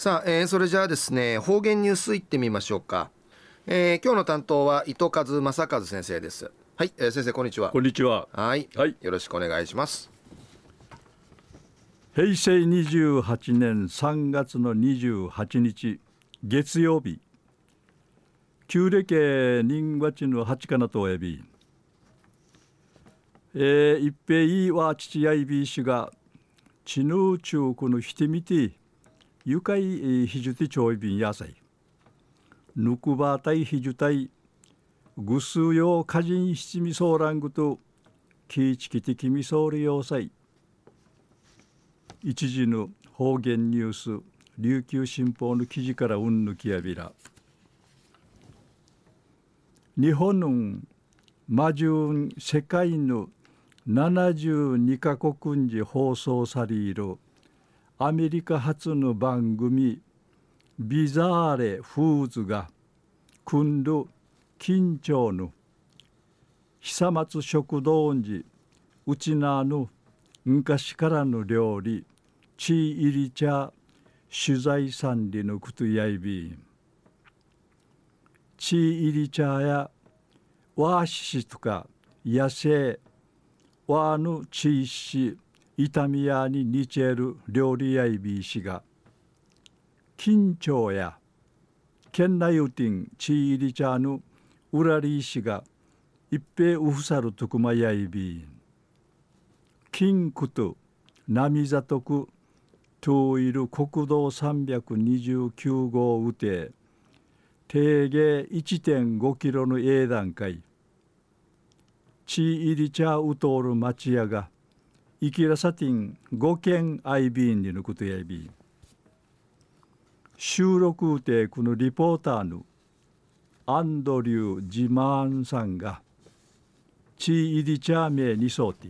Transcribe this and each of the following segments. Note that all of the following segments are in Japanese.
さあ、えー、それじゃあですね方言ニュースいってみましょうか、えー、今日の担当は伊藤和正和先生です。はい、えー、先生こんにちは。こんにちは。はい、はい、よろしくお願いします。平成28年3月の28日月曜日。旧暦人月の八かなとおやび。えー、一平は父やいびしがちぬうちゅうこのひてみてゆかいひじゅてちょいびんやさいぬくばたいひじゅたいぐすうようかじん七味そうらんぐときいちきてきみそうるようさい一時の方言ニュース琉球新報の記事からうんぬきやびら日本の魔獣世界の72カ国に放送されるアメリカ発の番組ビザーレ・フーズが組んる緊張の久松食堂にうちなぬ昔からの料理チーイリチャ取材産りのくとやいびチーイリチャやワーシシとか野生ワーヌチーイタミヤにニチェル料理やいびいしが緊張やケンナユティンチイリチャーヌウラリーシが一平ウフサルトクマヤイビーン。金庫とナミザトク、トゥイル国道329号右定定芸1.5キロの A 段階チイリチャーウトール町屋がイキラサティン5件アイビーンにのことやいび。ん収録うてこのリポーターのアンドリュー・ジマーンさんがチーイリチャー名にそうて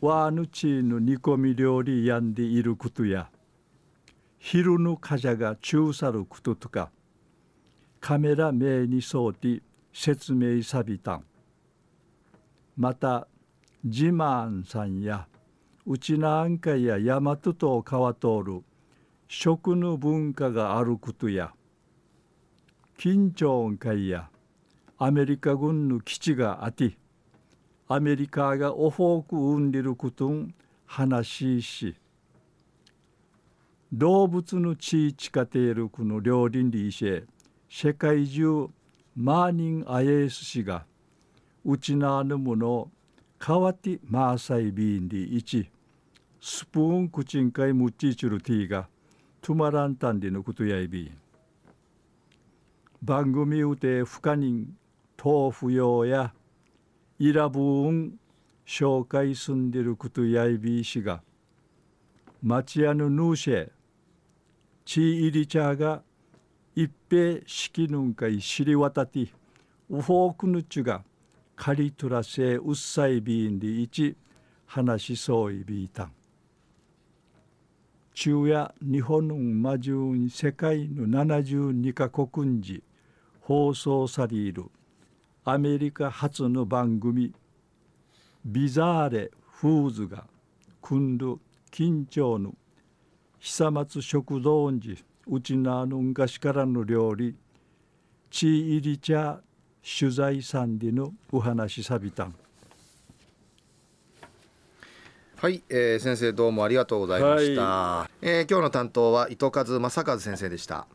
ワーヌチーの煮込み料理やんでいることや昼のかじゃが中さることとかカメラ名にそうて説明さびたん。またジマンさんやウチナアンカやヤマトと川通る食の文化があることや緊張会やアメリカ軍の基地があってアメリカがオフォーク生んでることん話しし動物の地位かているこの料理にいし世界中マーニンアエース氏がうちなぬものかわってマーサイビーンで一スプーン口んかいむっちちるティがトゥマランタンでのことやいび番組うて不可人豆腐用やイラブーン紹介すんでることやいびしが町屋のヌーシェチーイリチャーが一平式ぬんかい知り渡ってウフォークヌチュがカリトラセウッサイビーンで一話しそういびいたん。中夜日本の魔獣世界の72カ国に放送される。アメリカ初の番組。ビザーレ・フーズが組んる緊張の久松食堂にうちなの昔からの料理。チーイリチャ取材さんでのお話さびたん。はい、えー、先生どうもありがとうございました、はい、えー、今日の担当は糸数正和先生でした